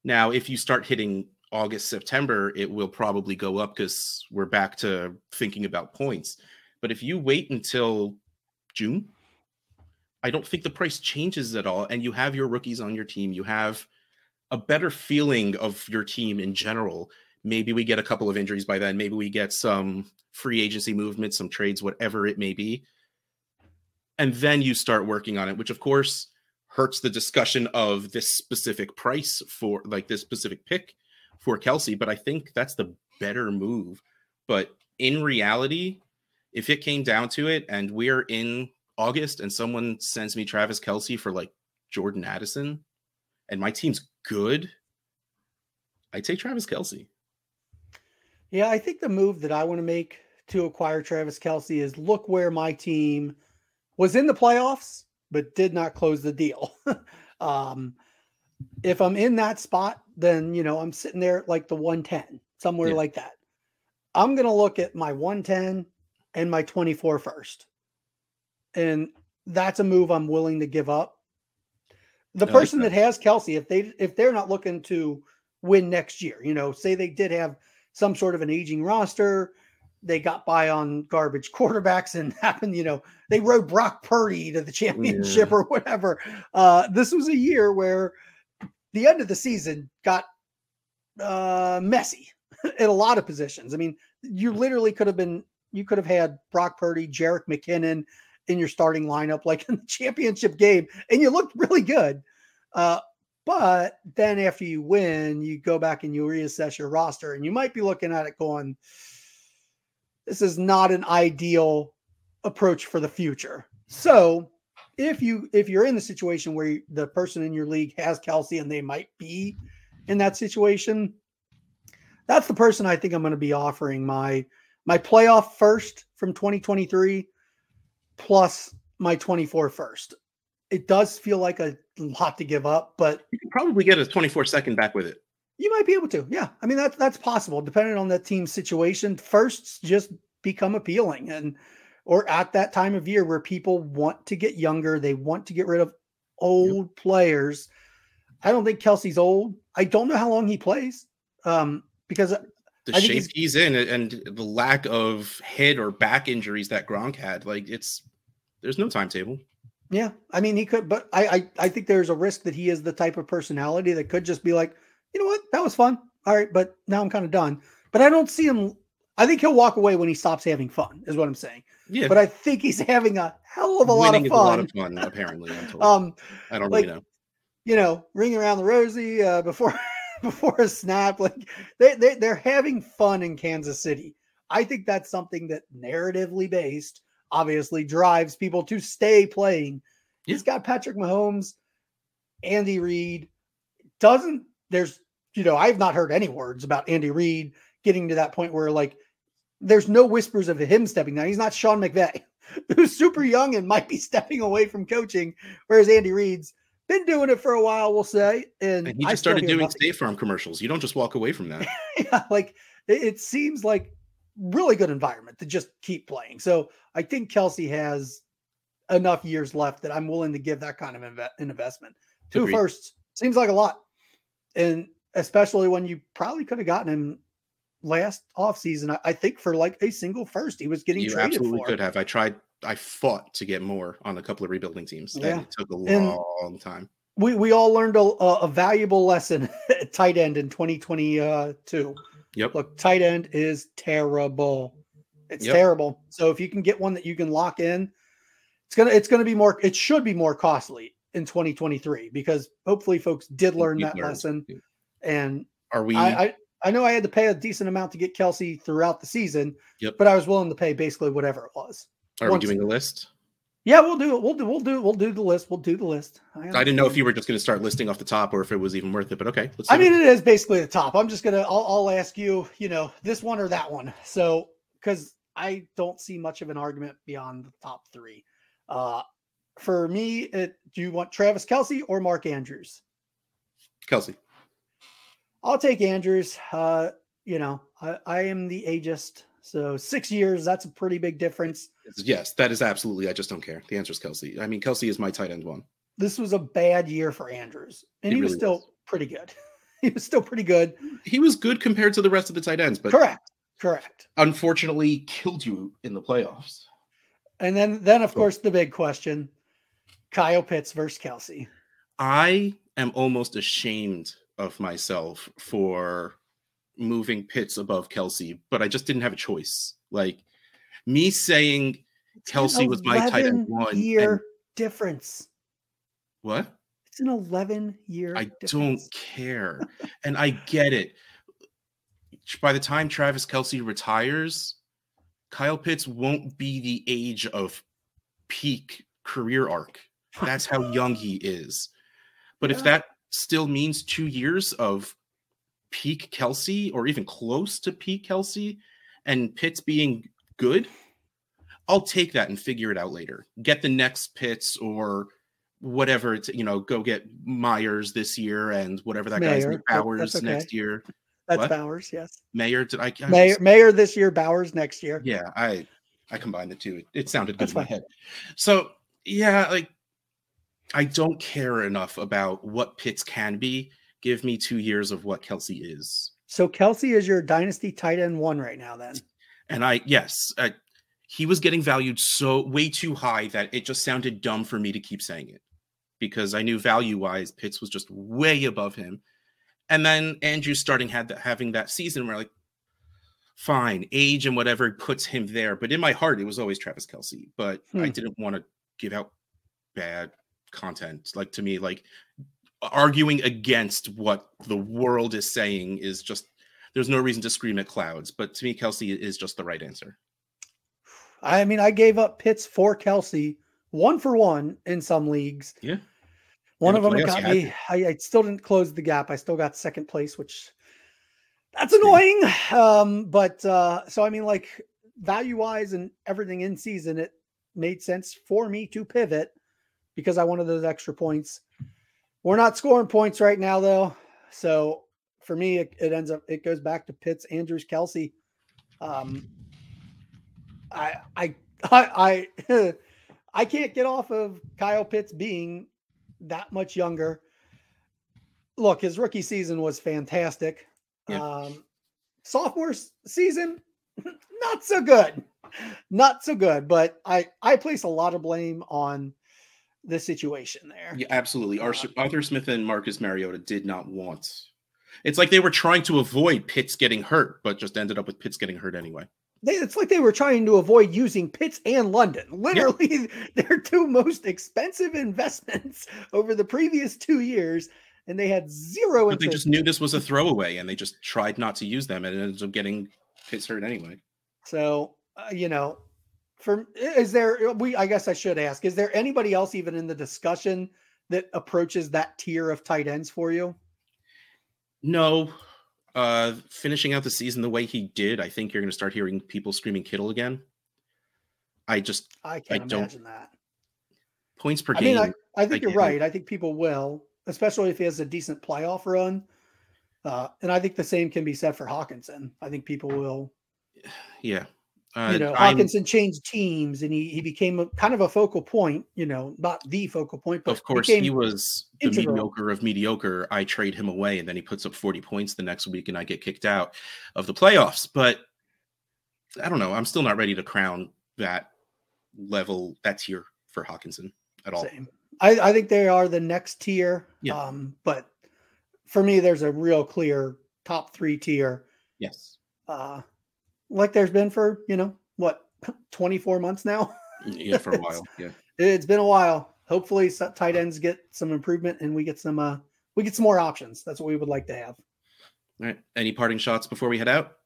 Now, if you start hitting August, September, it will probably go up because we're back to thinking about points. But if you wait until June, I don't think the price changes at all. And you have your rookies on your team. You have a better feeling of your team in general. Maybe we get a couple of injuries by then. Maybe we get some free agency movement, some trades, whatever it may be. And then you start working on it, which of course hurts the discussion of this specific price for like this specific pick for Kelce But I think that's the better move. But in reality, if it came down to it and we're in August and someone sends me Travis Kelce for like Jordan Addison and my team's good, I take Travis Kelce Yeah, I think the move that I want to make to acquire Travis Kelce is look where my team was in the playoffs, but did not close the deal. um, if I'm in that spot, then you know I'm sitting there like the 110, somewhere yeah. like that. I'm gonna look at my 110 and my 24 first. And that's a move I'm willing to give up. The person that. that has Kelce, if they if they're not looking to win next year, you know, say they did have some sort of an aging roster, they got by on garbage quarterbacks and happened, you know, they rode Brock Purdy to the championship yeah. or whatever. Uh, this was a year where the end of the season got uh, messy in a lot of positions. I mean, you literally could have been you could have had Brock Purdy, Jerick McKinnon in your starting lineup, like in the championship game, and you looked really good. Uh, but then after you win, you go back and you reassess your roster, and you might be looking at it going, this is not an ideal approach for the future. So if you if you're in the situation where the person in your league has Kelce and they might be in that situation, that's the person I think I'm going to be offering my my playoff first from 2023 plus my 24 first. It does feel like a lot to give up, but you can probably get a 24 second back with it. You might be able to. Yeah. I mean, that's that's possible depending on that team's situation. Firsts just become appealing and or at that time of year where people want to get younger, they want to get rid of old yep. players. I don't think Kelce's old. I don't know how long he plays. Um, because the shape he's, he's, in and the lack of head or back injuries that Gronk had, like it's there's no timetable. Yeah, I mean he could, but I, I I think there's a risk that he is the type of personality that could just be like, you know what, that was fun. All right, but now I'm kind of done. But I don't see him. I think he'll walk away when he stops having fun. Is what I'm saying. Yeah. But I think he's having a hell of a lot of fun. a lot of fun, apparently. um, I don't like, really know. You know, ring around the rosy uh, before before a snap. Like they, they they're having fun in Kansas City. I think that's something that narratively based obviously drives people to stay playing. Yeah. He's got Patrick Mahomes, Andy Reid. Doesn't there's you know I've not heard any words about Andy Reid getting to that point where like there's no whispers of him stepping down. He's not Sean McVay, who's super young and might be stepping away from coaching, whereas Andy Reid's been doing it for a while, we'll say. And, and he just started doing nothing. State Farm commercials. You don't just walk away from that. yeah, like it, it, seems like really good environment to just keep playing. So I think Kelce has enough years left that I'm willing to give that kind of inve- an investment. Two Agreed. firsts seems like a lot, and especially when you probably could have gotten him last offseason, I, I think for like a single first, he was getting you traded absolutely for. could have. I tried I fought to get more on a couple of rebuilding teams. Yeah. it took a long and time. We we all learned a, a valuable lesson at tight end in 2022. Yep. Look, tight end is terrible. It's yep. terrible. So if you can get one that you can lock in, it's gonna it's gonna be more. It should be more costly in 2023 because hopefully folks did learn that learned. lesson. And are we? I, I I know I had to pay a decent amount to get Kelce throughout the season. Yep. But I was willing to pay basically whatever it was. Are Once, we doing a list? Yeah, we'll do it. We'll do. We'll do. We'll do the list. We'll do the list. I, I didn't know if you were just going to start listing off the top or if it was even worth it. But okay, I mean, it. it is basically the top. I'm just gonna. I'll, I'll ask you. You know, this one or that one. So because I don't see much of an argument beyond the top three. Uh, for me, it, do you want Travis Kelce or Mark Andrews? Kelce. I'll take Andrews. Uh, you know, I, I am the ageist so six years, that's a pretty big difference. Yes, that is absolutely. I just don't care. The answer is Kelce. I mean, Kelce is my tight end one. This was a bad year for Andrews, and he really was still was. pretty good. he was still pretty good. He was good compared to the rest of the tight ends, but correct, correct. Unfortunately, killed you in the playoffs. And then, then of course, the big question: Kyle Pitts versus Kelce. I am almost ashamed of myself for moving Pitts above Kelce, but I just didn't have a choice. Like me saying Kelce was my tight end one year and, difference. What? It's an 11 year I difference. don't care. and I get it. By the time Travis Kelce retires, Kyle Pitts won't be the age of peak career arc. That's how young he is. But yeah. if that still means two years of peak Kelce or even close to peak Kelce and Pitts being good, I'll take that and figure it out later. Get the next Pitts or whatever it's you know go get Myers this year and whatever that Mayer. guy's Bowers okay. next year. That's what? Bowers, yes. Mayer, did I, I Mayer, was, Mayer this year, Bowers next year. Yeah, I I combined the two. It, it sounded good That's in fine. my head. So yeah, like I don't care enough about what Pitts can be. Give me two years of what Kelce is. So Kelce is your dynasty tight end one right now, then. And I yes, I, he was getting valued so way too high that it just sounded dumb for me to keep saying it because I knew value wise Pitts was just way above him. And then Andrew starting had that having that season where like, fine, age and whatever puts him there. But in my heart, it was always Travis Kelce. But hmm. I didn't want to give out bad content. Like to me, like arguing against what the world is saying is just there's no reason to scream at clouds. But to me, Kelce is just the right answer. I mean, I gave up Pitts for Kelce one for one in some leagues. Yeah. One of them got me. I, I, still didn't close the gap. I still got second place, which that's annoying. Um, but uh, so I mean, like value wise and everything in season, it made sense for me to pivot because I wanted those extra points. We're not scoring points right now, though. So for me, it, it ends up it goes back to Pitts, Andrews, Kelce. Um, I I I I, I can't get off of Kyle Pitts being that much younger. Look, his rookie season was fantastic. Yeah. Um, sophomore season, not so good, not so good. But I I place a lot of blame on the situation there. Yeah, absolutely. Uh, Arthur Smith and Marcus Mariota did not want. It's like they were trying to avoid Pitts getting hurt, but just ended up with Pitts getting hurt anyway. They, it's like they were trying to avoid using Pitts and London. Literally, their two most expensive investments over the previous two years, and they had zero. But they just knew this was a throwaway, and they just tried not to use them, and it ended up getting Pitts hurt anyway. So uh, you know, for is there we? I guess I should ask: Is there anybody else even in the discussion that approaches that tier of tight ends for you? No, uh, finishing out the season the way he did, I think you're going to start hearing people screaming Kittle again. I just I can't I imagine that points per I game. Mean, I, I think I you're right. I think people will, especially if he has a decent playoff run. Uh, and I think the same can be said for Hockenson. I think people will. Yeah, uh, you know, Hockenson I'm, changed teams and he, he became a, kind of a focal point, you know, not the focal point, but of course he was the integral. mediocre of mediocre. I trade him away and then he puts up 40 points the next week and I get kicked out of the playoffs. But I don't know. I'm still not ready to crown that level, that tier for Hockenson at all. Same. I, I think they are the next tier. Yeah. Um, but for me, there's a real clear top three tier. Yes. Uh, like there's been for you know what 24 months now. yeah, for a while. Yeah, it's been a while. Hopefully, tight ends get some improvement and we get some uh we get some more options. That's what we would like to have. All right. Any parting shots before we head out?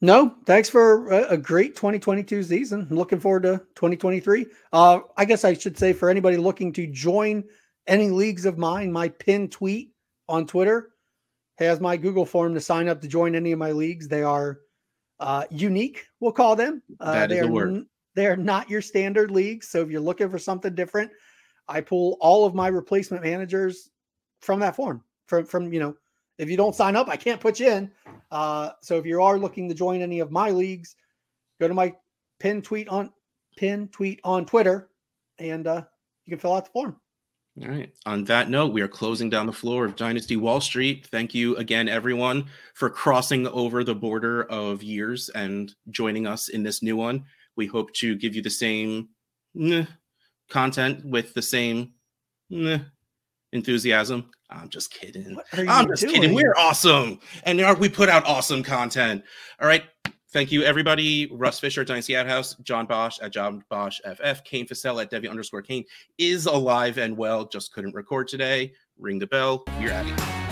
No, thanks for a, a great 2022 season. I'm looking forward to 2023. Uh, I guess I should say for anybody looking to join any leagues of mine, my pin tweet on Twitter has my Google form to sign up to join any of my leagues. They are uh, unique, we'll call them. Uh, that is the word. N- they are not your standard leagues. So if you're looking for something different, I pull all of my replacement managers from that form. From from you know, if you don't sign up, I can't put you in. Uh, so if you are looking to join any of my leagues, go to my pin tweet on pin tweet on Twitter, and uh, you can fill out the form. All right. On that note, we are closing down the floor of Dynasty Wall Street. Thank you again, everyone, for crossing over the border of years and joining us in this new one. We hope to give you the same content with the same enthusiasm. I'm just kidding. I'm just doing? kidding. We're awesome. And we put out awesome content. All right. Thank you, everybody. Russ Fisher, Dynasty Outhouse, John Bosch at John Bosch FF, Kane Fassell at Debbie underscore Kane is alive and well, just couldn't record today. Ring the bell. You're out of here.